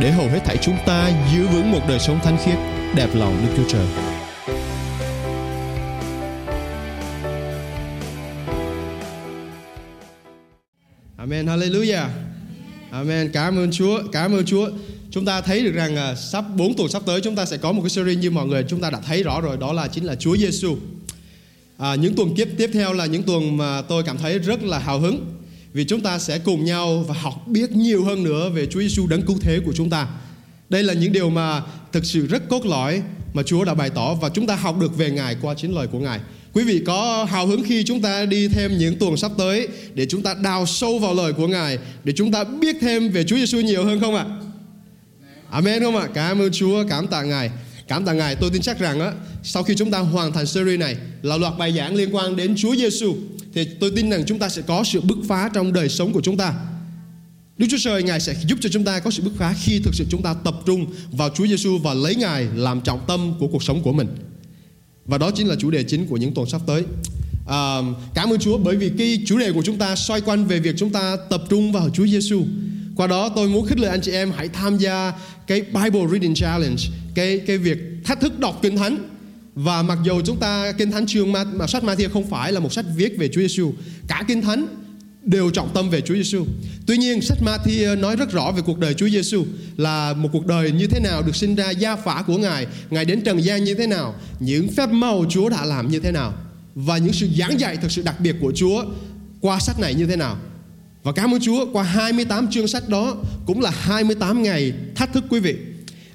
để hầu hết thảy chúng ta giữ vững một đời sống thánh khiết, đẹp lòng Đức Chúa Trời. Amen, hallelujah. Amen, cảm ơn Chúa, cảm ơn Chúa. Chúng ta thấy được rằng à, sắp 4 tuần sắp tới chúng ta sẽ có một cái series như mọi người chúng ta đã thấy rõ rồi đó là chính là Chúa Giêsu. À, những tuần tiếp tiếp theo là những tuần mà tôi cảm thấy rất là hào hứng vì chúng ta sẽ cùng nhau và học biết nhiều hơn nữa về Chúa Giêsu đấng cứu thế của chúng ta. Đây là những điều mà thực sự rất cốt lõi mà Chúa đã bày tỏ và chúng ta học được về Ngài qua chính lời của Ngài. Quý vị có hào hứng khi chúng ta đi thêm những tuần sắp tới để chúng ta đào sâu vào lời của Ngài để chúng ta biết thêm về Chúa Giêsu nhiều hơn không ạ? Amen không ạ? Cảm ơn Chúa, cảm tạ Ngài. Cảm tạ Ngài, tôi tin chắc rằng á, sau khi chúng ta hoàn thành series này là loạt bài giảng liên quan đến Chúa Giêsu thì tôi tin rằng chúng ta sẽ có sự bứt phá trong đời sống của chúng ta. Đức Chúa Trời Ngài sẽ giúp cho chúng ta có sự bứt phá khi thực sự chúng ta tập trung vào Chúa Giêsu và lấy Ngài làm trọng tâm của cuộc sống của mình. Và đó chính là chủ đề chính của những tuần sắp tới. À, cảm ơn Chúa bởi vì cái chủ đề của chúng ta xoay quanh về việc chúng ta tập trung vào Chúa Giêsu. Qua đó tôi muốn khích lệ anh chị em hãy tham gia cái Bible Reading Challenge, cái cái việc thách thức đọc kinh thánh. Và mặc dù chúng ta kinh thánh chương mà, mà sách Matthew không phải là một sách viết về Chúa Giêsu, cả kinh thánh đều trọng tâm về Chúa Giêsu. Tuy nhiên sách Matthew nói rất rõ về cuộc đời Chúa Giêsu là một cuộc đời như thế nào được sinh ra gia phả của Ngài, Ngài đến trần gian như thế nào, những phép màu Chúa đã làm như thế nào và những sự giảng dạy thực sự đặc biệt của Chúa qua sách này như thế nào. Và cảm ơn Chúa qua 28 chương sách đó cũng là 28 ngày thách thức quý vị.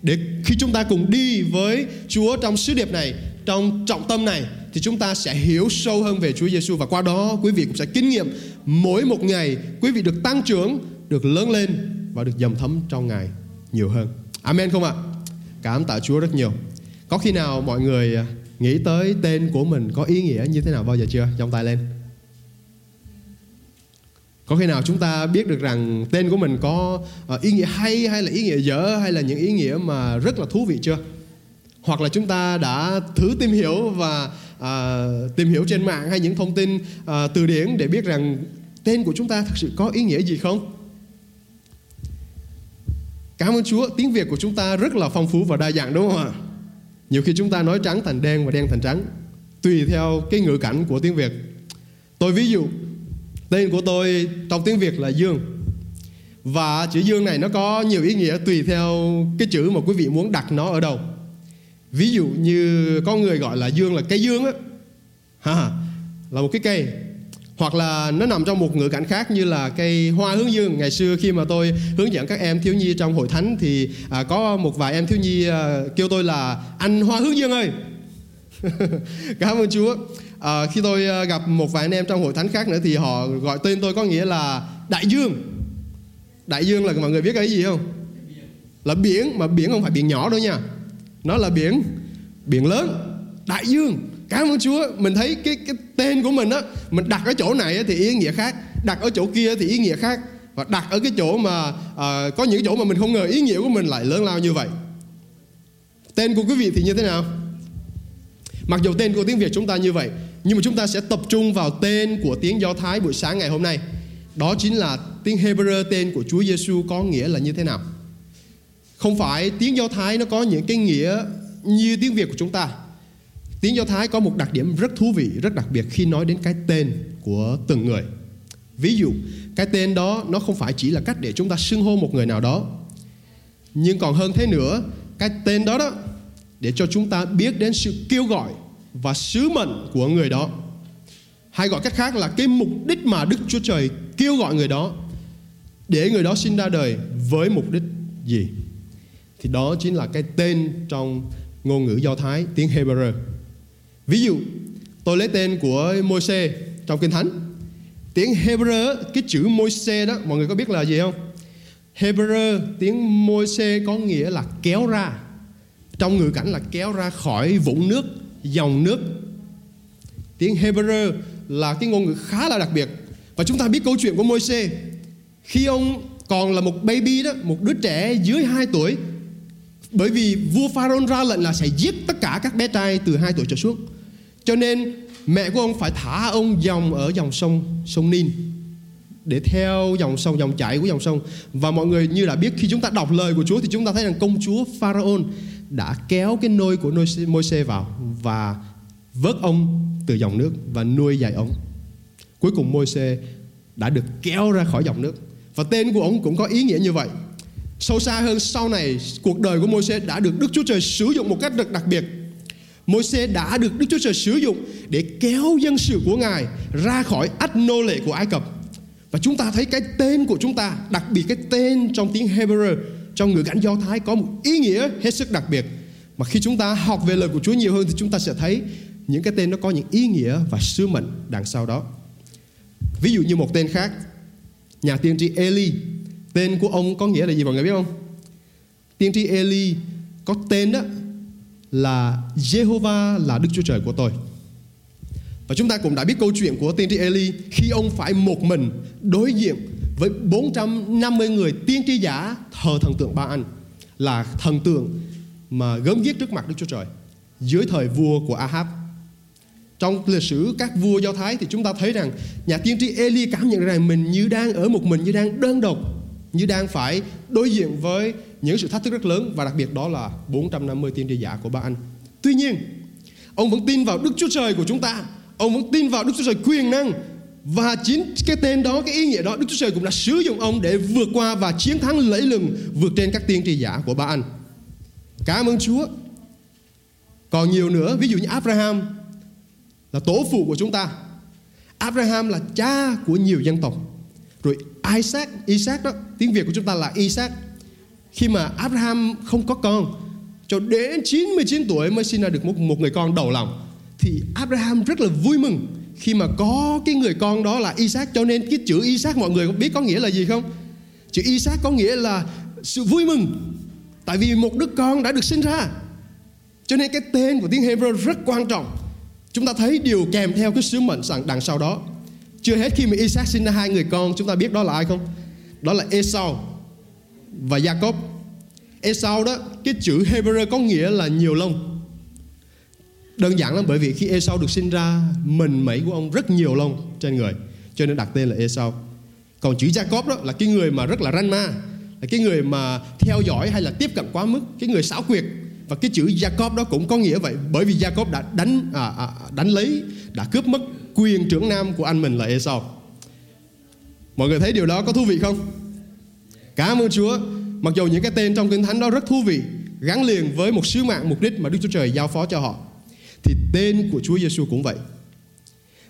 Để khi chúng ta cùng đi với Chúa trong sứ điệp này, trong trọng tâm này thì chúng ta sẽ hiểu sâu hơn về Chúa Giêsu và qua đó quý vị cũng sẽ kinh nghiệm mỗi một ngày quý vị được tăng trưởng, được lớn lên và được dầm thấm trong Ngài nhiều hơn. Amen không ạ? Cảm tạ Chúa rất nhiều. Có khi nào mọi người à, nghĩ tới tên của mình có ý nghĩa như thế nào bao giờ chưa? Trong tay lên. Có khi nào chúng ta biết được rằng tên của mình có ờ, ý nghĩa hay hay là ý nghĩa dở hay là những ý nghĩa mà rất là thú vị chưa? Hoặc là chúng ta đã thử tìm hiểu và uh, tìm hiểu trên mạng hay những thông tin uh, từ điển để biết rằng tên của chúng ta thực sự có ý nghĩa gì không? Cảm ơn Chúa, tiếng Việt của chúng ta rất là phong phú và đa dạng đúng không ạ? Nhiều khi chúng ta nói trắng thành đen và đen thành trắng Tùy theo cái ngữ cảnh của tiếng Việt Tôi ví dụ Tên của tôi trong tiếng Việt là Dương. Và chữ Dương này nó có nhiều ý nghĩa tùy theo cái chữ mà quý vị muốn đặt nó ở đâu. Ví dụ như có người gọi là Dương là cây dương á. Ha, Là một cái cây. Hoặc là nó nằm trong một ngữ cảnh khác như là cây hoa hướng dương. Ngày xưa khi mà tôi hướng dẫn các em thiếu nhi trong hội thánh thì à, có một vài em thiếu nhi à, kêu tôi là anh hoa hướng dương ơi. Cảm ơn chúa à, khi tôi ờ, gặp một vài anh em trong hội thánh khác nữa thì họ gọi tên tôi có nghĩa là đại dương. Đại dương là mọi người biết cái gì không? Là biển mà biển không phải biển nhỏ đâu nha. Nó là biển biển lớn. Đại dương. Cảm ơn Chúa. Mình thấy cái cái tên của mình á mình đặt ở chỗ này thì ý nghĩa khác. Đặt ở chỗ kia thì ý nghĩa khác. Và đặt ở cái chỗ mà à, có những chỗ mà mình không ngờ ý nghĩa của mình lại lớn lao như vậy. Tên của quý vị thì như thế nào? Mặc dù tên của tiếng Việt chúng ta như vậy nhưng mà chúng ta sẽ tập trung vào tên của tiếng Do Thái buổi sáng ngày hôm nay đó chính là tiếng Hebrew tên của Chúa Giêsu có nghĩa là như thế nào không phải tiếng Do Thái nó có những cái nghĩa như tiếng Việt của chúng ta Tiếng Do Thái có một đặc điểm rất thú vị, rất đặc biệt khi nói đến cái tên của từng người. Ví dụ, cái tên đó nó không phải chỉ là cách để chúng ta xưng hô một người nào đó. Nhưng còn hơn thế nữa, cái tên đó đó để cho chúng ta biết đến sự kêu gọi và sứ mệnh của người đó. Hay gọi cách khác là cái mục đích mà Đức Chúa Trời kêu gọi người đó để người đó sinh ra đời với mục đích gì. Thì đó chính là cái tên trong ngôn ngữ Do Thái, tiếng Hebrew. Ví dụ, tôi lấy tên của Môi-se trong Kinh Thánh. Tiếng Hebrew, cái chữ Môi-se đó, mọi người có biết là gì không? Hebrew, tiếng Môi-se có nghĩa là kéo ra. trong ngữ cảnh là kéo ra khỏi vũng nước dòng nước. Tiếng Hebrew là cái ngôn ngữ khá là đặc biệt. Và chúng ta biết câu chuyện của Môi-se. Khi ông còn là một baby đó, một đứa trẻ dưới 2 tuổi, bởi vì vua Pharaoh ra lệnh là sẽ giết tất cả các bé trai từ 2 tuổi trở xuống. Cho nên mẹ của ông phải thả ông dòng ở dòng sông sông Nin, để theo dòng sông, dòng chảy của dòng sông. Và mọi người như đã biết, khi chúng ta đọc lời của Chúa thì chúng ta thấy rằng công chúa Pharaoh đã kéo cái nôi của Môi-se vào và vớt ông từ dòng nước và nuôi dạy ông. Cuối cùng Môi-se đã được kéo ra khỏi dòng nước và tên của ông cũng có ý nghĩa như vậy. Sâu xa hơn sau này cuộc đời của Môi-se đã được Đức Chúa Trời sử dụng một cách rất đặc biệt. Môi-se đã được Đức Chúa Trời sử dụng để kéo dân sự của Ngài ra khỏi ách nô lệ của Ai Cập. Và chúng ta thấy cái tên của chúng ta, đặc biệt cái tên trong tiếng Hebrew trong ngữ cảnh Do Thái có một ý nghĩa hết sức đặc biệt. Mà khi chúng ta học về lời của Chúa nhiều hơn thì chúng ta sẽ thấy những cái tên nó có những ý nghĩa và sứ mệnh đằng sau đó. Ví dụ như một tên khác, nhà tiên tri Eli, tên của ông có nghĩa là gì mọi người biết không? Tiên tri Eli có tên đó là Jehovah là Đức Chúa Trời của tôi. Và chúng ta cũng đã biết câu chuyện của tiên tri Eli khi ông phải một mình đối diện với 450 người tiên tri giả thờ thần tượng Ba Anh là thần tượng mà gớm ghiếc trước mặt Đức Chúa Trời dưới thời vua của Ahab. Trong lịch sử các vua Do Thái thì chúng ta thấy rằng nhà tiên tri Eli cảm nhận rằng mình như đang ở một mình, như đang đơn độc, như đang phải đối diện với những sự thách thức rất lớn và đặc biệt đó là 450 tiên tri giả của Ba Anh. Tuy nhiên, ông vẫn tin vào Đức Chúa Trời của chúng ta. Ông vẫn tin vào Đức Chúa Trời quyền năng và chính cái tên đó, cái ý nghĩa đó Đức Chúa Trời cũng đã sử dụng ông để vượt qua và chiến thắng lẫy lừng vượt trên các tiên tri giả của Ba Anh. Cảm ơn Chúa. Còn nhiều nữa, ví dụ như Abraham là tổ phụ của chúng ta. Abraham là cha của nhiều dân tộc. Rồi Isaac, Isaac đó, tiếng Việt của chúng ta là Isaac. Khi mà Abraham không có con, cho đến 99 tuổi mới sinh ra được một, một người con đầu lòng. Thì Abraham rất là vui mừng khi mà có cái người con đó là Isaac cho nên cái chữ Isaac mọi người biết có nghĩa là gì không? Chữ Isaac có nghĩa là sự vui mừng tại vì một đứa con đã được sinh ra. Cho nên cái tên của tiếng Hebrew rất quan trọng. Chúng ta thấy điều kèm theo cái sứ mệnh đằng sau đó. Chưa hết khi mà Isaac sinh ra hai người con, chúng ta biết đó là ai không? Đó là Esau và Jacob. Esau đó, cái chữ Hebrew có nghĩa là nhiều lông. Đơn giản lắm bởi vì khi Esau được sinh ra Mình mẩy của ông rất nhiều lông trên người. Cho nên đặt tên là Esau. Còn chữ Jacob đó là cái người mà rất là ranh ma Là cái người mà theo dõi hay là tiếp cận quá mức Cái người xảo quyệt. Và cái chữ Jacob đó cũng có nghĩa vậy Bởi vì Jacob đã đánh à, à, đánh lấy Đã cướp mất quyền trưởng nam của anh mình là Esau. Mọi người thấy điều đó có thú vị không? Cảm ơn Chúa. Mặc dù những cái tên trong Kinh Thánh đó rất thú vị Gắn liền với một sứ mạng mục đích mà Đức Chúa Trời giao phó cho họ thì tên của Chúa Giêsu cũng vậy.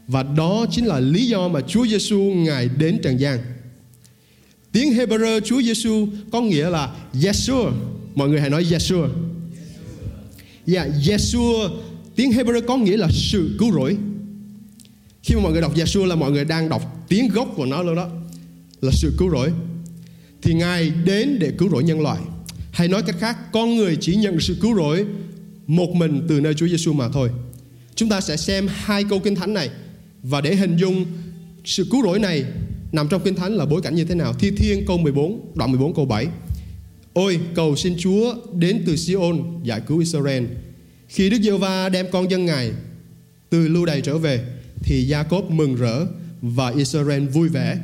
Và đó chính là lý do mà Chúa Giêsu ngài đến trần gian. Tiếng Hebrew Chúa Giêsu có nghĩa là Yeshua. Mọi người hãy nói Yeshua. Yeah, Yeshua tiếng Hebrew có nghĩa là sự cứu rỗi. Khi mà mọi người đọc Yeshua là mọi người đang đọc tiếng gốc của nó luôn đó. Là sự cứu rỗi. Thì Ngài đến để cứu rỗi nhân loại. Hay nói cách khác, con người chỉ nhận sự cứu rỗi một mình từ nơi Chúa Giêsu mà thôi. Chúng ta sẽ xem hai câu kinh thánh này và để hình dung sự cứu rỗi này nằm trong kinh thánh là bối cảnh như thế nào. Thi Thiên câu 14, đoạn 14 câu 7. Ôi cầu xin Chúa đến từ Siôn giải cứu Israel. Khi Đức Giê-hô-va đem con dân Ngài từ lưu đày trở về thì Gia-cốp mừng rỡ và Israel vui vẻ.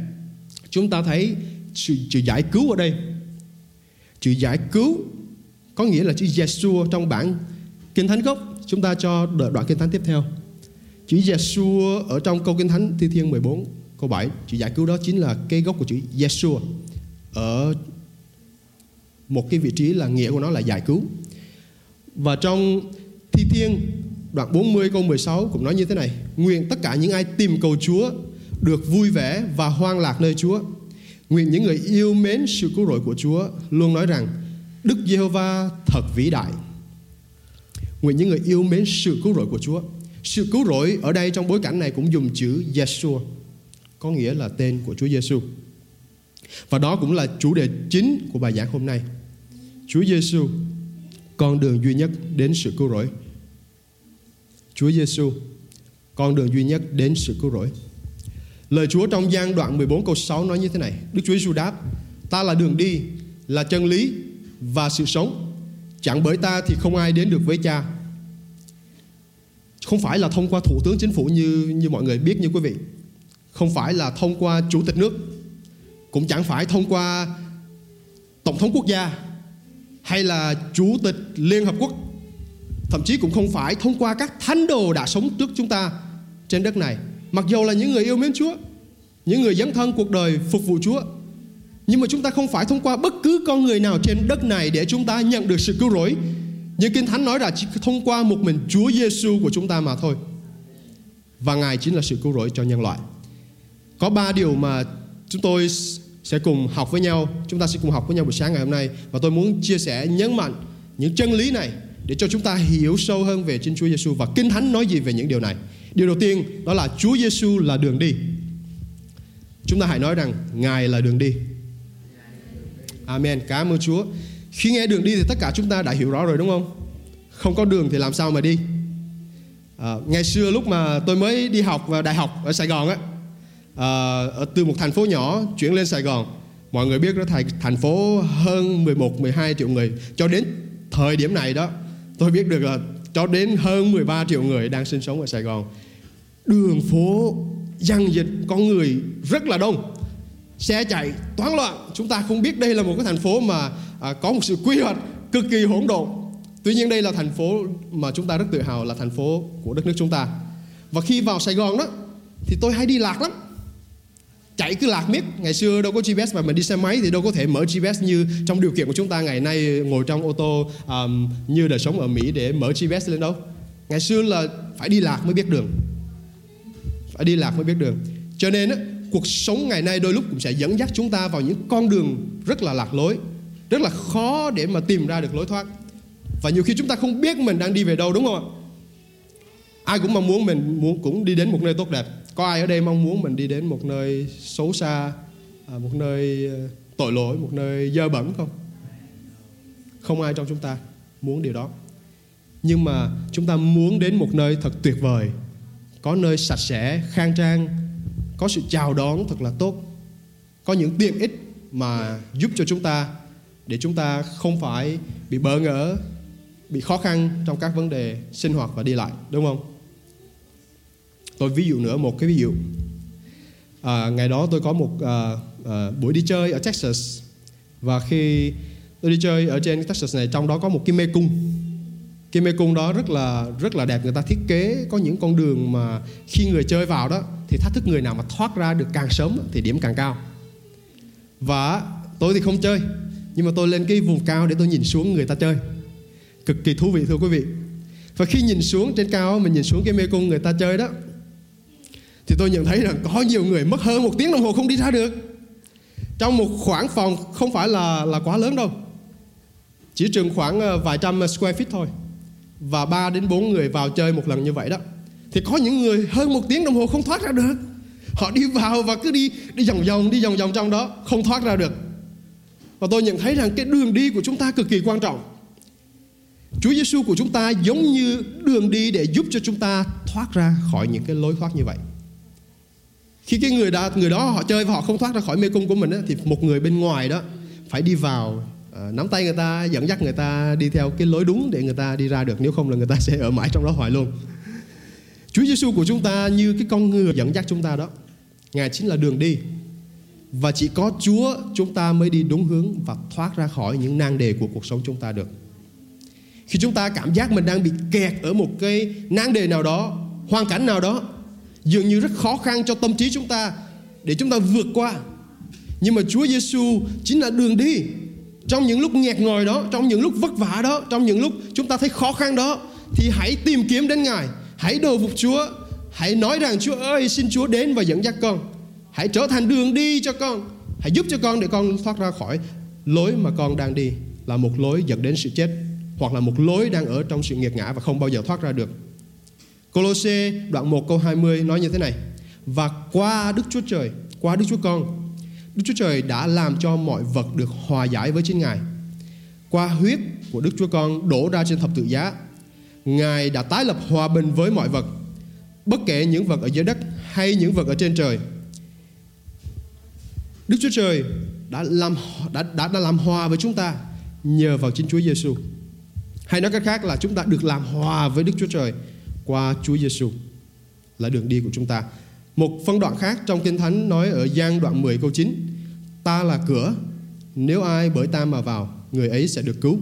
Chúng ta thấy sự, sự giải cứu ở đây. Chữ giải cứu có nghĩa là chữ Yeshua trong bản Kinh Thánh gốc, chúng ta cho đoạn Kinh Thánh tiếp theo. Chữ Yeshua ở trong câu Kinh Thánh Thi Thiên 14 câu 7 chữ giải cứu đó chính là cái gốc của chữ Yeshua ở một cái vị trí là nghĩa của nó là giải cứu. Và trong Thi Thiên, đoạn 40 câu 16 cũng nói như thế này, Nguyện tất cả những ai tìm cầu Chúa được vui vẻ và hoan lạc nơi Chúa Nguyện những người yêu mến sự cứu rỗi của Chúa luôn nói rằng, Đức Giê-hô-va thật vĩ đại Nguyện những người yêu mến sự cứu rỗi của Chúa. Sự cứu rỗi ở đây trong bối cảnh này cũng dùng chữ Yeshua, có nghĩa là tên của Chúa Giêsu. Và đó cũng là chủ đề chính của bài giảng hôm nay. Chúa Giêsu con đường duy nhất đến sự cứu rỗi. Chúa Giêsu, con đường duy nhất đến sự cứu rỗi. Lời Chúa trong gian đoạn 14 câu 6 nói như thế này. Đức Chúa Giêsu đáp: Ta là đường đi, là chân lý và sự sống. Chẳng bởi ta thì không ai đến được với Cha. Không phải là thông qua thủ tướng chính phủ như như mọi người biết như quý vị. Không phải là thông qua chủ tịch nước. Cũng chẳng phải thông qua tổng thống quốc gia hay là chủ tịch Liên Hợp Quốc thậm chí cũng không phải thông qua các thánh đồ đã sống trước chúng ta trên đất này mặc dù là những người yêu mến Chúa, những người dấn thân cuộc đời phục vụ Chúa nhưng mà chúng ta không phải thông qua bất cứ con người nào trên đất này để chúng ta nhận được sự cứu rỗi nhưng Kinh Thánh nói là chỉ thông qua một mình Chúa Giêsu của chúng ta mà thôi và Ngài chính là sự cứu rỗi cho nhân loại có ba điều mà chúng tôi sẽ cùng học với nhau chúng ta sẽ cùng học với nhau buổi sáng ngày hôm nay và tôi muốn chia sẻ, nhấn mạnh những chân lý này để cho chúng ta hiểu sâu hơn về chính Chúa Giêsu và Kinh Thánh nói gì về những điều này. Điều đầu tiên, đó là Chúa Giêsu là đường đi. Chúng ta hãy nói rằng Ngài là đường đi. Amen. Cảm ơn Chúa. Khi nghe đường đi thì tất cả chúng ta đã hiểu rõ rồi đúng không? Không có đường thì làm sao mà đi? À, ngày xưa lúc mà tôi mới đi học vào đại học ở Sài Gòn á, à, từ một thành phố nhỏ chuyển lên Sài Gòn, mọi người biết đó thành thành phố hơn 11 12 triệu người cho đến thời điểm này đó tôi biết được là cho đến hơn 13 triệu người đang sinh sống ở Sài Gòn đường phố dân dịch con người rất là đông xe chạy toán loạn. Chúng ta không biết đây là một cái thành phố mà à, có một sự quy hoạch cực kỳ hỗn độn. Tuy nhiên đây là thành phố mà chúng ta rất tự hào là thành phố của đất nước chúng ta. Và khi vào Sài Gòn đó thì tôi hay đi lạc lắm. Chạy cứ lạc miết. Ngày xưa đâu có GPS mà mình đi xe máy thì đâu có thể mở GPS như trong điều kiện của chúng ta ngày nay ngồi trong ô tô um, như đời sống ở Mỹ để mở GPS lên đâu. Ngày xưa là phải đi lạc mới biết đường. Phải đi lạc mới biết đường. Cho nên á, cuộc sống ngày nay đôi lúc cũng sẽ dẫn dắt chúng ta vào những con đường rất là lạc lối, rất là khó để mà tìm ra được lối thoát. Và nhiều khi chúng ta không biết mình đang đi về đâu, đúng không ạ? Ai cũng mong muốn mình muốn cũng đi đến một nơi tốt đẹp. Có ai ở đây mong muốn mình đi đến một nơi xấu xa à, một nơi ờ, tội lỗi, một nơi dơ bẩn không? Không ai trong chúng ta muốn điều đó. Nhưng mà chúng ta muốn đến một nơi thật tuyệt vời, có nơi sạch sẽ, khang trang có sự chào đón thật là tốt. Có những tiện ích mà giúp cho chúng ta để chúng ta không phải bị bỡ ngỡ bị khó khăn trong các vấn đề sinh hoạt và đi lại đúng không? Tôi ví dụ nữa một cái ví dụ. À, ngày đó tôi có một à, à, buổi đi chơi ở Texas. Và khi tôi đi chơi ở trên Texas này trong đó có một cái mê cung cái mê cung đó rất là rất là đẹp. Người ta thiết kế có những con đường mà khi người chơi vào đó thì thách thức người nào mà thoát ra được càng sớm thì điểm càng cao. Và tôi thì không chơi, nhưng mà tôi lên cái vùng cao để tôi nhìn xuống người ta chơi. Cực kỳ thú vị, thưa quý vị. Và khi nhìn xuống trên cao, mình nhìn xuống cái mê cung người ta chơi đó, thì tôi nhận thấy rằng có nhiều người mất hơn một tiếng đồng hồ không đi ra được. Trong một khoảng phòng không phải là là quá lớn đâu. Chỉ chừng khoảng ờ, vài trăm square feet thôi và 3 đến 4 người vào chơi một lần như vậy đó thì có những người hơn một tiếng đồng hồ không thoát ra được. Họ đi vào và cứ đi đi vòng vòng đi vòng vòng trong đó không thoát ra được. Và tôi nhận thấy rằng cái đường đi của chúng ta cực kỳ quan trọng. Chúa Giêsu của chúng ta giống như đường đi để giúp cho chúng ta thoát ra khỏi những cái lối thoát như vậy. Khi cái người đó người đó họ chơi và họ không thoát ra khỏi mê cung của mình á, thì một người bên ngoài đó phải đi vào Ờ, nắm tay người ta, dẫn dắt người ta đi theo cái lối đúng để người ta đi ra được. Nếu không là người ta sẽ ở mãi trong đó hoài luôn. Chúa Giêsu của chúng ta như cái con người dẫn dắt chúng ta đó. Ngài chính là đường đi. Và chỉ có Chúa chúng ta mới đi đúng hướng Và thoát ra khỏi những nan đề của cuộc sống chúng ta được. Khi chúng ta cảm giác mình đang bị kẹt Ở một cái nan đề nào đó, Hoàn cảnh nào đó, dường như rất khó khăn cho tâm trí chúng ta để chúng ta vượt qua. Nhưng mà Chúa Giêsu chính là đường đi. Trong những lúc nghẹt ngòi đó, trong những lúc vất vả đó, trong những lúc chúng ta thấy khó khăn đó thì hãy tìm kiếm đến Ngài, hãy đồ phục Chúa, hãy nói rằng Chúa ơi xin Chúa đến và dẫn dắt con. Hãy trở thành đường đi cho con, hãy giúp cho con để con thoát ra khỏi lối mà con đang đi. Là một lối dẫn đến sự chết hoặc là một lối đang ở trong sự nghiệt ngã và không bao giờ thoát ra được. Colosse đoạn 1 câu 20 nói như thế này. Và qua Đức Chúa Trời Qua Đức Chúa Con Đức Chúa Trời đã làm cho mọi vật được hòa giải với chính Ngài qua huyết của Đức Chúa Con đổ ra trên thập tự giá. Ngài đã tái lập hòa bình với mọi vật, bất kể những vật ở dưới đất hay những vật ở trên trời. Đức Chúa Trời đã làm đã, đã, đã làm hòa với chúng ta nhờ vào chính Chúa Giêsu. Hay nói cách khác là chúng ta được làm hòa với Đức Chúa Trời qua Chúa Giêsu là đường đi của chúng ta. Một phân đoạn khác trong Kinh Thánh nói ở Giang đoạn 10 câu 9 Ta là cửa, nếu ai bởi ta mà vào, người ấy sẽ được cứu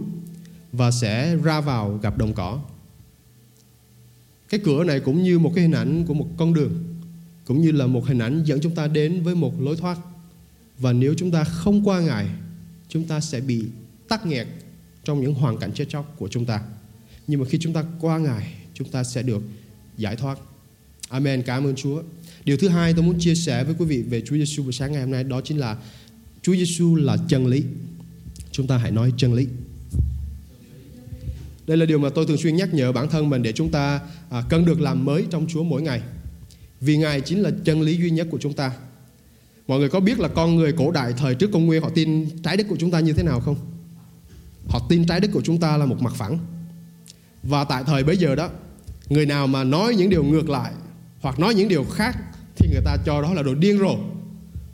và sẽ ra vào gặp đồng cỏ. Cái cửa này cũng như một cái hình ảnh của một con đường, cũng như là một hình ảnh dẫn chúng ta đến với một lối thoát. Và nếu chúng ta không qua Ngài, chúng ta sẽ bị tắc nghẹt trong những hoàn cảnh chết chóc của chúng ta. Nhưng mà khi chúng ta qua Ngài, chúng ta sẽ được giải thoát. Amen. Cảm ơn Chúa. Điều thứ hai tôi muốn chia sẻ với quý vị về Chúa Giêsu buổi sáng ngày hôm nay đó chính là Chúa Giêsu là chân lý. Chúng ta hãy nói chân lý. Đây là điều mà tôi thường xuyên nhắc nhở bản thân mình để chúng ta à, cần được làm mới trong Chúa mỗi ngày. Vì Ngài chính là chân lý duy nhất của chúng ta. Mọi người có biết là con người cổ đại thời trước công nguyên họ tin trái đất của chúng ta như thế nào không? Họ tin trái đất của chúng ta là một mặt phẳng. Và tại thời bấy giờ đó, người nào mà nói những điều ngược lại hoặc nói những điều khác thì người ta cho đó là đồ điên rồ.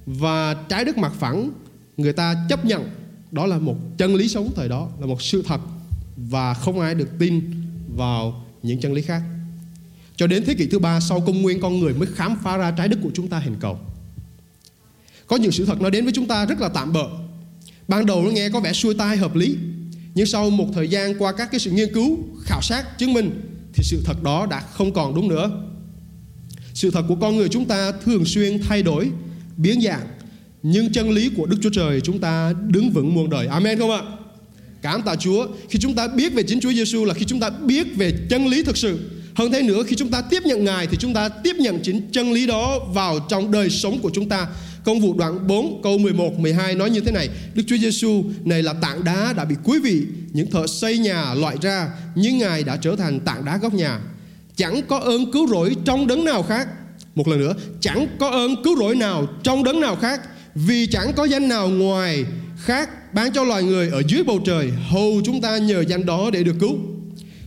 Và trái đất mặt phẳng người ta chấp nhận đó là một chân lý sống thời đó, là một sự thật và không ai được tin vào những chân lý khác. Cho đến thế kỷ thứ ba sau công nguyên con người mới khám phá ra trái đất của chúng ta hình cầu. Có những sự thật nó đến với chúng ta rất là tạm bợ. Ban đầu nó nghe có vẻ xuôi tai hợp lý, nhưng sau một thời gian qua các cái sự nghiên cứu, khảo sát chứng minh thì sự thật đó đã không còn đúng nữa. Sự thật của con người chúng ta thường xuyên thay đổi, biến dạng, nhưng chân lý của Đức Chúa Trời chúng ta đứng vững muôn đời. Amen không ạ? Cảm tạ Chúa khi chúng ta biết về chính Chúa Giêsu là khi chúng ta biết về chân lý thực sự. Hơn thế nữa khi chúng ta tiếp nhận Ngài thì chúng ta tiếp nhận chính chân lý đó vào trong đời sống của chúng ta. Công vụ đoạn 4 câu 11 12 nói như thế này: Đức Chúa Giêsu này là tảng đá đã bị quý vị những thợ xây nhà loại ra, nhưng Ngài đã trở thành tảng đá góc nhà. Chẳng có ơn cứu rỗi trong đấng nào khác. Một lần nữa, chẳng có ơn cứu rỗi nào trong đấng nào khác, vì chẳng có danh nào ngoài khác bán cho loài người ở dưới bầu trời, hầu chúng ta nhờ danh đó để được cứu.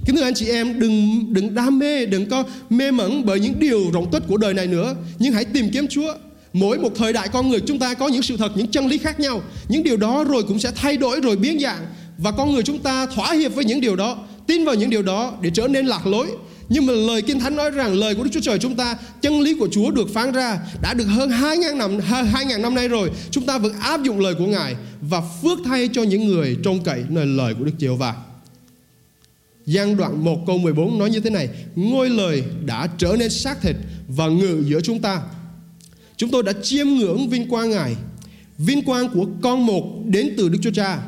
Kính thưa anh chị em, đừng đừng đam mê, đừng có mê mẩn bởi những điều rộng tích của đời này nữa. Nhưng hãy tìm kiếm Chúa. Mỗi một thời đại con người chúng ta có những sự thật, những chân lý khác nhau. Những điều đó rồi cũng sẽ thay đổi, rồi biến dạng. Và con người chúng ta thỏa hiệp với những điều đó, tin vào những điều đó để trở nên lạc lối nhưng mà lời Kinh Thánh nói rằng lời của Đức Chúa Trời chúng ta, chân lý của Chúa được phán ra đã được hơn 2.000 năm 2.000 năm nay rồi. Chúng ta vẫn áp dụng lời của Ngài và phước thay cho những người trông cậy nơi lời của Đức Chúa và Giang đoạn 1 câu 14 nói như thế này Ngôi lời đã trở nên xác thịt và ngự giữa chúng ta. Chúng tôi đã chiêm ngưỡng vinh quang Ngài. Vinh quang của con một đến từ Đức Chúa Cha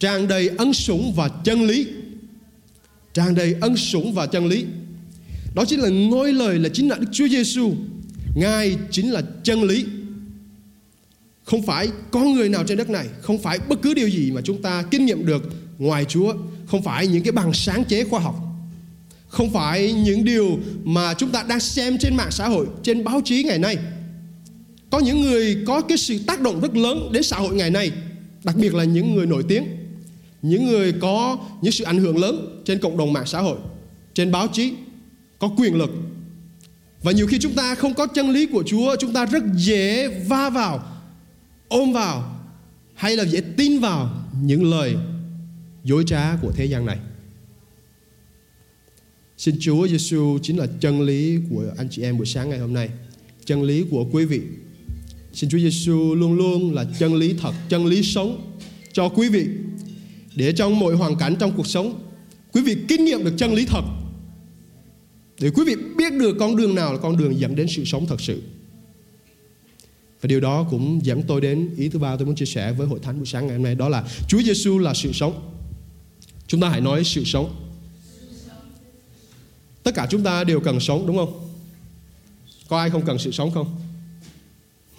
Tràn đầy ân sủng và chân lý. Tràn đầy ân sủng và chân lý. Đó chính là ngôi lời là chính là Đức Chúa Giêsu Ngài chính là chân lý. Không phải con người nào trên đất này, Không phải bất cứ điều gì mà chúng ta kinh nghiệm được ngoài Chúa, không phải những cái bằng sáng chế khoa học, không phải những điều mà chúng ta đang xem trên mạng xã hội, trên báo chí ngày nay. Có những người có cái sự tác động rất lớn đến xã hội ngày nay, đặc biệt là những người nổi tiếng, những người có những sự ảnh hưởng lớn trên cộng đồng mạng xã hội, trên báo chí có quyền lực và nhiều khi chúng ta không có chân lý của Chúa chúng ta rất dễ va vào ôm vào hay là dễ tin vào những lời dối trá của thế gian này. Xin Chúa Giêsu chính là chân lý của anh chị em buổi sáng ngày hôm nay, chân lý của quý vị. Xin Chúa Giêsu luôn luôn là chân lý thật, chân lý sống cho quý vị để trong mọi hoàn cảnh trong cuộc sống quý vị kinh nghiệm được chân lý thật để quý vị biết được con đường nào là con đường dẫn đến sự sống thật sự. Và điều đó cũng dẫn tôi đến ý thứ ba tôi muốn chia sẻ với hội thánh buổi sáng ngày hôm nay, đó là Chúa Giêsu là sự sống. Chúng ta hãy nói sự sống. Tất cả chúng ta đều cần sống, đúng không? Có ai không cần sự sống không?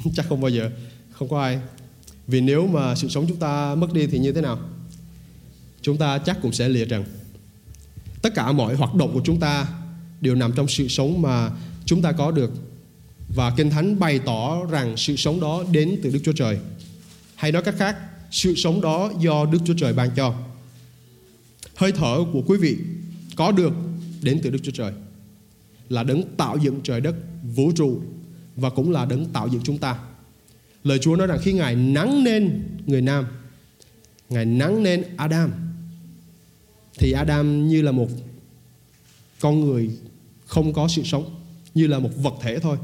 Chắc không bao giờ. Không có ai. Vì nếu mà sự sống chúng ta mất đi thì như thế nào? Chúng ta chắc cũng sẽ lìa trần. Tất cả mọi hoạt động của chúng ta đều nằm trong sự sống mà chúng ta có được. Và Kinh Thánh bày tỏ rằng sự sống đó đến từ Đức Chúa Trời. Hay nói cách khác, sự sống đó do Đức Chúa Trời ban cho. hơi thở của quý vị có được đến từ Đức Chúa Trời là đấng tạo dựng trời đất vũ trụ và cũng là đấng tạo dựng chúng ta lời Chúa nói rằng khi Ngài nắng nên người nam Ngài nắng nên Adam thì Adam như là một con người không có sự sống, như là một vật thể thôi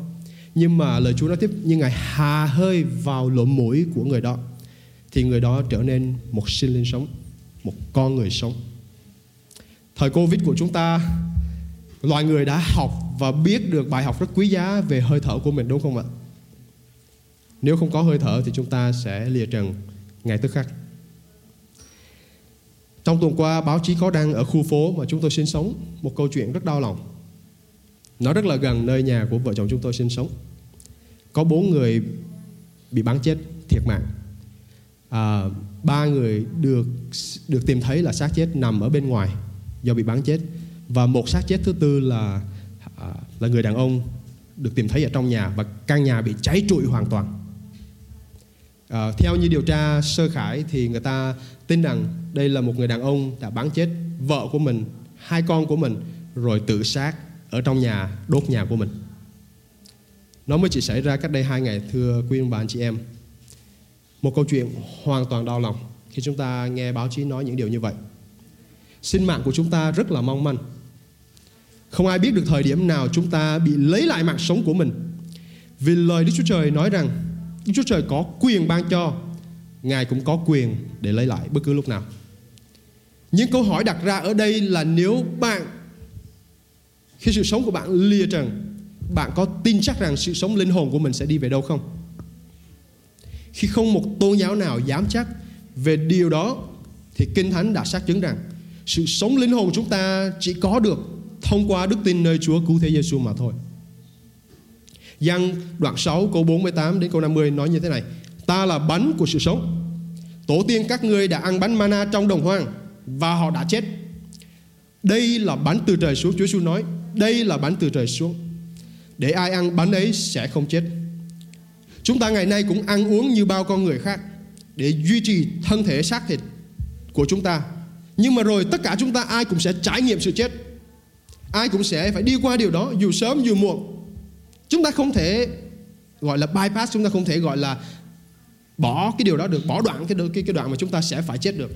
nhưng mà lời Chúa nói tiếp như Ngài hà hơi vào lỗ mũi của người đó, thì người đó trở nên một sinh linh sống, một con người sống thời Covid của chúng ta, loài người đã học và biết được bài học rất quý giá về hơi thở của mình, đúng không ạ? Nếu không có hơi thở thì chúng ta sẽ lìa trần ngay tức khắc. Trong tuần qua, báo chí có đăng ở khu phố mà chúng tôi sinh sống, một câu chuyện rất đau lòng. Nó rất là gần nơi nhà của vợ chồng chúng tôi sinh sống. Có bốn người bị bắn chết thiệt mạng. À, ba người được được tìm thấy là xác chết nằm ở bên ngoài do bị bắn chết và một xác chết thứ tư là à, là người đàn ông được tìm thấy ở trong nhà và căn nhà bị cháy trụi hoàn toàn. À, theo như điều tra sơ khải thì người ta tin rằng đây là một người đàn ông đã bắn chết vợ của mình, hai con của mình rồi tự sát ở trong nhà đốt nhà của mình. Nó mới chỉ xảy ra cách đây hai ngày thưa quý ông bà anh chị em. Một câu chuyện hoàn toàn đau lòng khi chúng ta nghe báo chí nói những điều như vậy. Sinh mạng của chúng ta rất là mong manh. Không ai biết được thời điểm nào chúng ta bị lấy lại mạng sống của mình. Vì lời Đức Chúa Trời nói rằng Đức Chúa Trời có quyền ban cho, Ngài cũng có quyền để lấy lại bất cứ lúc nào. những câu hỏi đặt ra ở đây là nếu bạn khi sự sống của bạn lìa trần, bạn có tin chắc rằng sự sống linh hồn của mình sẽ đi về đâu không? Khi không một tôn giáo nào dám chắc về điều đó thì Kinh Thánh đã xác chứng rằng sự sống linh hồn chúng ta chỉ có được thông qua đức tin nơi Chúa cứu thế Giêsu mà thôi. Giăng đoạn 6 câu 48 đến câu 50 nói như thế này Ta là bánh của sự sống Tổ tiên các ngươi đã ăn bánh mana trong đồng hoang Và họ đã chết Đây là bánh từ trời xuống Chúa Giêsu nói đây là bánh từ trời xuống. Để ai ăn bánh ấy sẽ không chết. Chúng ta ngày nay cũng ăn uống như bao con người khác Để duy trì thân thể xác thịt của chúng ta. Nhưng mà rồi tất cả chúng ta ai cũng sẽ trải nghiệm sự chết. Ai cũng sẽ phải đi qua điều đó Dù sớm dù muộn. Chúng ta không thể gọi là bypass, chúng ta không thể gọi là bỏ cái điều đó được, bỏ đoạn cái cái cái đoạn mà chúng ta sẽ phải chết được.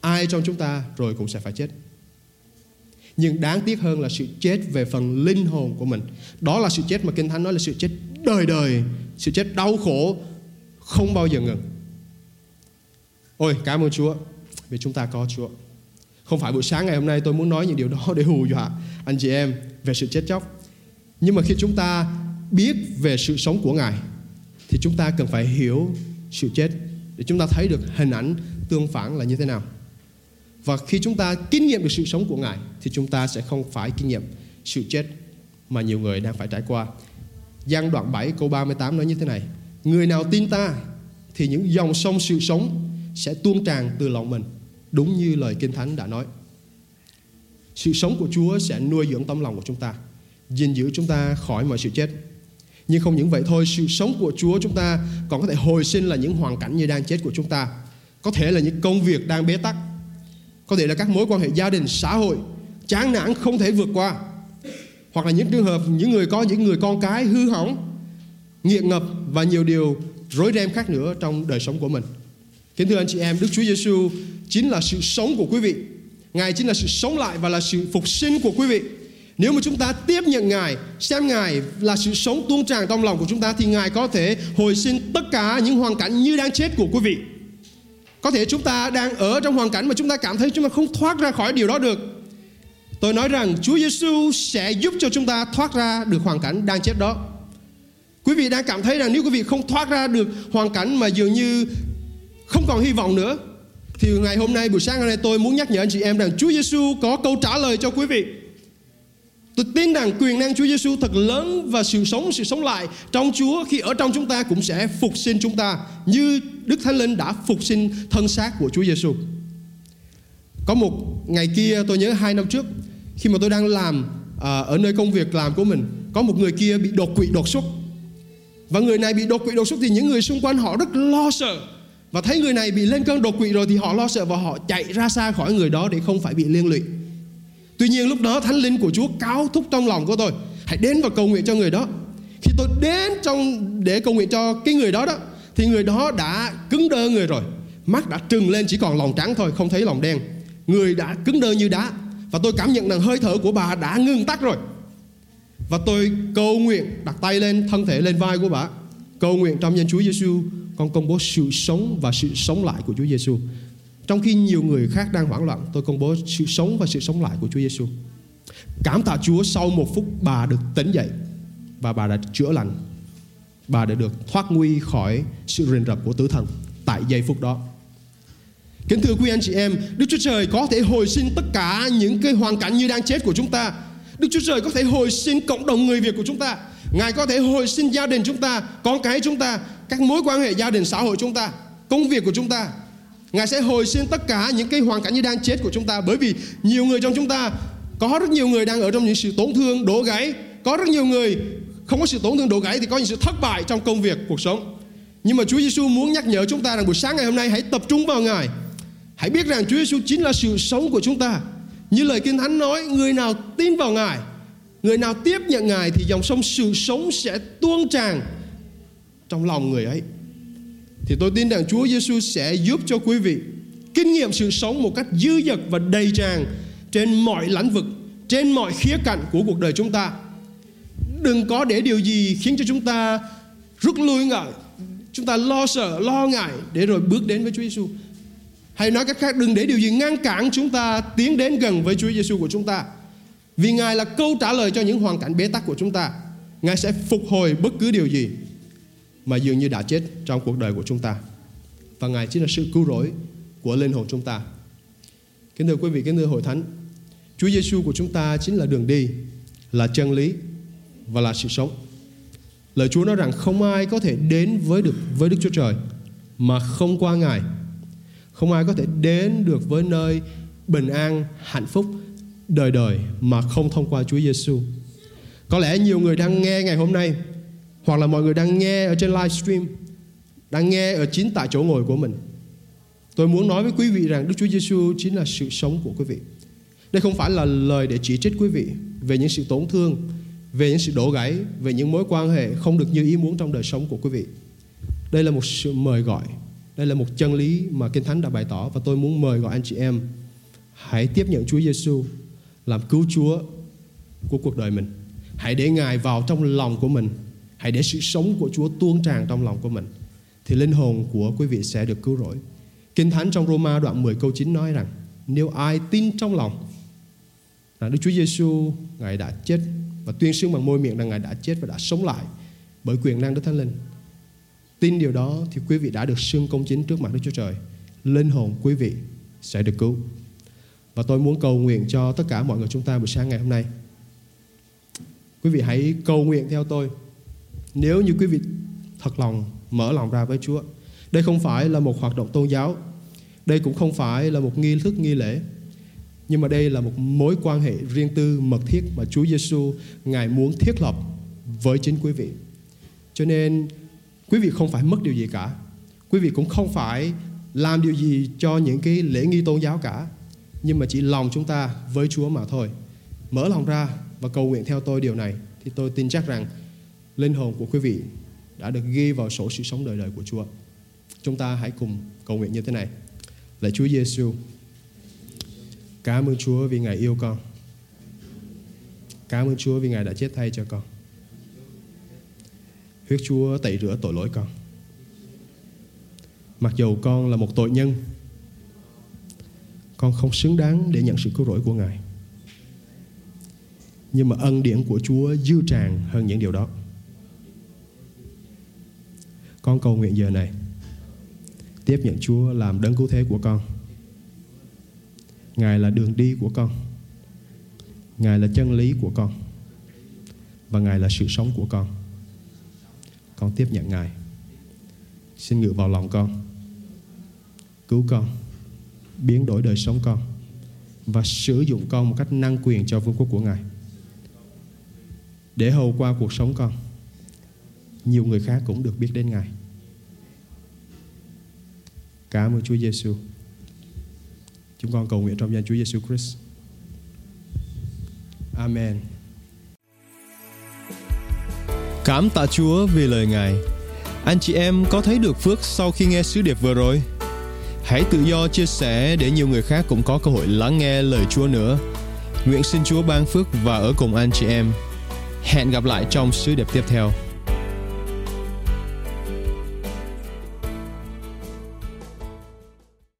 Ai trong chúng ta rồi cũng sẽ phải chết. Nhưng đáng tiếc hơn là sự chết về phần linh hồn của mình. Đó là sự chết mà Kinh Thánh nói là sự chết đời đời, sự chết đau khổ không bao giờ ngừng. Ôi, cảm ơn Chúa vì chúng ta có Chúa. Không phải buổi sáng ngày hôm nay tôi muốn nói những điều đó để hù dọa anh chị em về sự chết chóc nhưng mà khi chúng ta biết về sự sống của Ngài thì chúng ta cần phải hiểu sự chết để chúng ta thấy được hình ảnh tương phản là như thế nào. Và khi chúng ta kinh nghiệm được sự sống của Ngài thì chúng ta sẽ không phải kinh nghiệm sự chết mà nhiều người đang phải trải qua. Giang đoạn 7 câu 38 nói như thế này Người nào tin ta thì những dòng sông sự sống sẽ tuôn tràn từ lòng mình Đúng như lời Kinh Thánh đã nói Sự sống của Chúa sẽ nuôi dưỡng tâm lòng của chúng ta gìn giữ chúng ta khỏi mọi sự chết. Nhưng không những vậy thôi, sự sống của Chúa chúng ta còn có thể hồi sinh là những hoàn cảnh như đang chết của chúng ta. Có thể là những công việc đang bế tắc. Có thể là các mối quan hệ gia đình, xã hội chán nản không thể vượt qua. Hoặc là những trường hợp những người có những người con cái hư hỏng, nghiện ngập và nhiều điều rối ren khác nữa trong đời sống của mình. Kính thưa anh chị em, Đức Chúa Giêsu chính là sự sống của quý vị. Ngài chính là sự sống lại và là sự phục sinh của quý vị. Nếu mà chúng ta tiếp nhận Ngài, xem Ngài là sự sống tuôn tràn trong lòng của chúng ta thì Ngài có thể hồi sinh tất cả những hoàn cảnh như đang chết của quý vị. Có thể chúng ta đang ở trong hoàn cảnh mà chúng ta cảm thấy chúng ta không thoát ra khỏi điều đó được. Tôi nói rằng Chúa Giêsu sẽ giúp cho chúng ta thoát ra được hoàn cảnh đang chết đó. Quý vị đang cảm thấy rằng nếu quý vị không thoát ra được hoàn cảnh mà dường như không còn hy vọng nữa, thì ngày hôm nay buổi sáng hôm nay tôi muốn nhắc nhở anh chị em rằng Chúa Giêsu có câu trả lời cho quý vị. Tôi tin rằng quyền năng Chúa Giêsu thật lớn và sự sống sự sống lại trong Chúa khi ở trong chúng ta cũng sẽ phục sinh chúng ta như Đức Thánh Linh đã phục sinh thân xác của Chúa Giêsu. Có một ngày kia tôi nhớ hai năm trước khi mà tôi đang làm à, ở nơi công việc làm của mình có một người kia bị đột quỵ đột xuất và người này bị đột quỵ đột xuất thì những người xung quanh họ rất lo sợ và thấy người này bị lên cơn đột quỵ rồi thì họ lo sợ và họ chạy ra xa khỏi người đó để không phải bị liên lụy. Tuy nhiên lúc đó thánh linh của Chúa cáo thúc trong lòng của tôi hãy đến và cầu nguyện cho người đó. Khi tôi đến trong để cầu nguyện cho cái người đó đó thì người đó đã cứng đơ người rồi, mắt đã trừng lên chỉ còn lòng trắng thôi, không thấy lòng đen. Người đã cứng đơ như đá và tôi cảm nhận rằng hơi thở của bà đã ngưng tắt rồi. Và tôi cầu nguyện đặt tay lên thân thể lên vai của bà, cầu nguyện trong danh Chúa Giêsu con công bố sự sống và sự sống lại của Chúa Giêsu. Trong khi nhiều người khác đang hoảng loạn, tôi công bố sự sống và sự sống lại của Chúa Giêsu. Cảm tạ Chúa sau một phút bà được tỉnh dậy và bà đã chữa lành. Bà đã được thoát nguy khỏi sự rình rập của tử thần tại giây phút đó. Kính thưa quý anh chị em, Đức Chúa Trời có thể hồi sinh tất cả những cái hoàn cảnh như đang chết của chúng ta. Đức Chúa Trời có thể hồi sinh cộng đồng người Việt của chúng ta. Ngài có thể hồi sinh gia đình chúng ta, con cái chúng ta, các mối quan hệ gia đình xã hội chúng ta, công việc của chúng ta. Ngài sẽ hồi sinh tất cả những cái hoàn cảnh như đang chết của chúng ta bởi vì nhiều người trong chúng ta có rất nhiều người đang ở trong những sự tổn thương, đổ gãy, có rất nhiều người không có sự tổn thương đổ gãy thì có những sự thất bại trong công việc, cuộc sống. Nhưng mà Chúa Giêsu muốn nhắc nhở chúng ta rằng buổi sáng ngày hôm nay hãy tập trung vào Ngài. Hãy biết rằng Chúa Giêsu chính là sự sống của chúng ta. Như lời Kinh Thánh nói, người nào tin vào Ngài, người nào tiếp nhận Ngài thì dòng sông sự sống sẽ tuôn tràn trong lòng người ấy. Thì tôi tin rằng Chúa Giêsu sẽ giúp cho quý vị kinh nghiệm sự sống một cách dư dật và đầy tràn trên mọi lĩnh vực, trên mọi khía cạnh của cuộc đời chúng ta. Đừng có để điều gì khiến cho chúng ta rút lui ngại, chúng ta lo sợ, lo ngại để rồi bước đến với Chúa Giêsu. Hay nói cách khác, đừng để điều gì ngăn cản chúng ta tiến đến gần với Chúa Giêsu của chúng ta. Vì Ngài là câu trả lời cho những hoàn cảnh bế tắc của chúng ta. Ngài sẽ phục hồi bất cứ điều gì mà dường như đã chết trong cuộc đời của chúng ta. Và Ngài chính là sự cứu rỗi của linh hồn chúng ta. Kính thưa quý vị, kính thưa hội thánh, Chúa Giêsu của chúng ta chính là đường đi, là chân lý và là sự sống. Lời Chúa nói rằng không ai có thể đến với được với Đức Chúa Trời mà không qua Ngài. Không ai có thể đến được với nơi bình an, hạnh phúc đời đời mà không thông qua Chúa Giêsu. Có lẽ nhiều người đang nghe ngày hôm nay hoặc là mọi người đang nghe ở trên livestream đang nghe ở chính tại chỗ ngồi của mình. Tôi muốn nói với quý vị rằng Đức Chúa Giêsu chính là sự sống của quý vị. Đây không phải là lời để chỉ trích quý vị về những sự tổn thương, về những sự đổ gãy, về những mối quan hệ không được như ý muốn trong đời sống của quý vị. Đây là một sự mời gọi, đây là một chân lý mà Kinh Thánh đã bày tỏ và tôi muốn mời gọi anh chị em hãy tiếp nhận Chúa Giêsu làm cứu Chúa của cuộc đời mình. Hãy để Ngài vào trong lòng của mình. Hãy để sự sống của Chúa tuôn tràn trong lòng của mình. Thì linh hồn của quý vị sẽ được cứu rỗi. Kinh Thánh trong Roma đoạn 10 câu 9 nói rằng, nếu ai tin trong lòng là Đức Chúa Giêsu Ngài đã chết và tuyên xưng bằng môi miệng rằng Ngài đã chết và đã sống lại bởi quyền năng Đức Thánh Linh. Tin điều đó thì quý vị đã được xưng công chính trước mặt Đức Chúa Trời. Linh hồn quý vị sẽ được cứu. Và tôi muốn cầu nguyện cho tất cả mọi người chúng ta buổi sáng ngày hôm nay. Quý vị hãy cầu nguyện theo tôi. Nếu như quý vị thật lòng mở lòng ra với Chúa. Đây không phải là một hoạt động tôn giáo. Đây cũng không phải là một nghi thức, nghi lễ. Nhưng mà đây là một mối quan hệ riêng tư mật thiết mà Chúa Giêsu ngài muốn thiết lập với chính quý vị. Cho nên, quý vị không phải mất điều gì cả. Quý vị cũng không phải làm điều gì cho những cái lễ nghi tôn giáo cả, nhưng mà chỉ lòng chúng ta với Chúa mà thôi. Mở lòng ra và cầu nguyện theo tôi điều này, thì tôi tin chắc rằng linh hồn của quý vị đã được ghi vào sổ sự sống đời đời của Chúa. Chúng ta hãy cùng cầu nguyện như thế này. Lạy Chúa Giêsu, cảm ơn Chúa vì Ngài yêu con. Cảm ơn Chúa vì Ngài đã chết thay cho con. Huyết Chúa tẩy rửa tội lỗi con. Mặc dù con là một tội nhân con không xứng đáng để nhận sự cứu rỗi của Ngài. Nhưng mà ân điển của Chúa dư tràn hơn những điều đó. Con cầu nguyện giờ này tiếp nhận Chúa làm đấng cứu thế của con. Ngài là đường đi của con. Ngài là chân lý của con. Và Ngài là sự sống của con. Con tiếp nhận Ngài. Xin ngự vào lòng con. Cứu con biến đổi đời sống con và sử dụng con một cách năng quyền cho vương quốc của Ngài. Để hầu qua cuộc sống con, nhiều người khác cũng được biết đến Ngài. Cảm ơn Chúa Giêsu. Chúng con cầu nguyện trong danh Chúa Giêsu Christ. Amen. Cảm tạ Chúa vì lời Ngài. Anh chị em có thấy được phước sau khi nghe sứ điệp vừa rồi? Hãy tự do chia sẻ để nhiều người khác cũng có cơ hội lắng nghe lời Chúa nữa. Nguyện xin Chúa ban phước và ở cùng anh chị em. Hẹn gặp lại trong sứ điệp tiếp theo.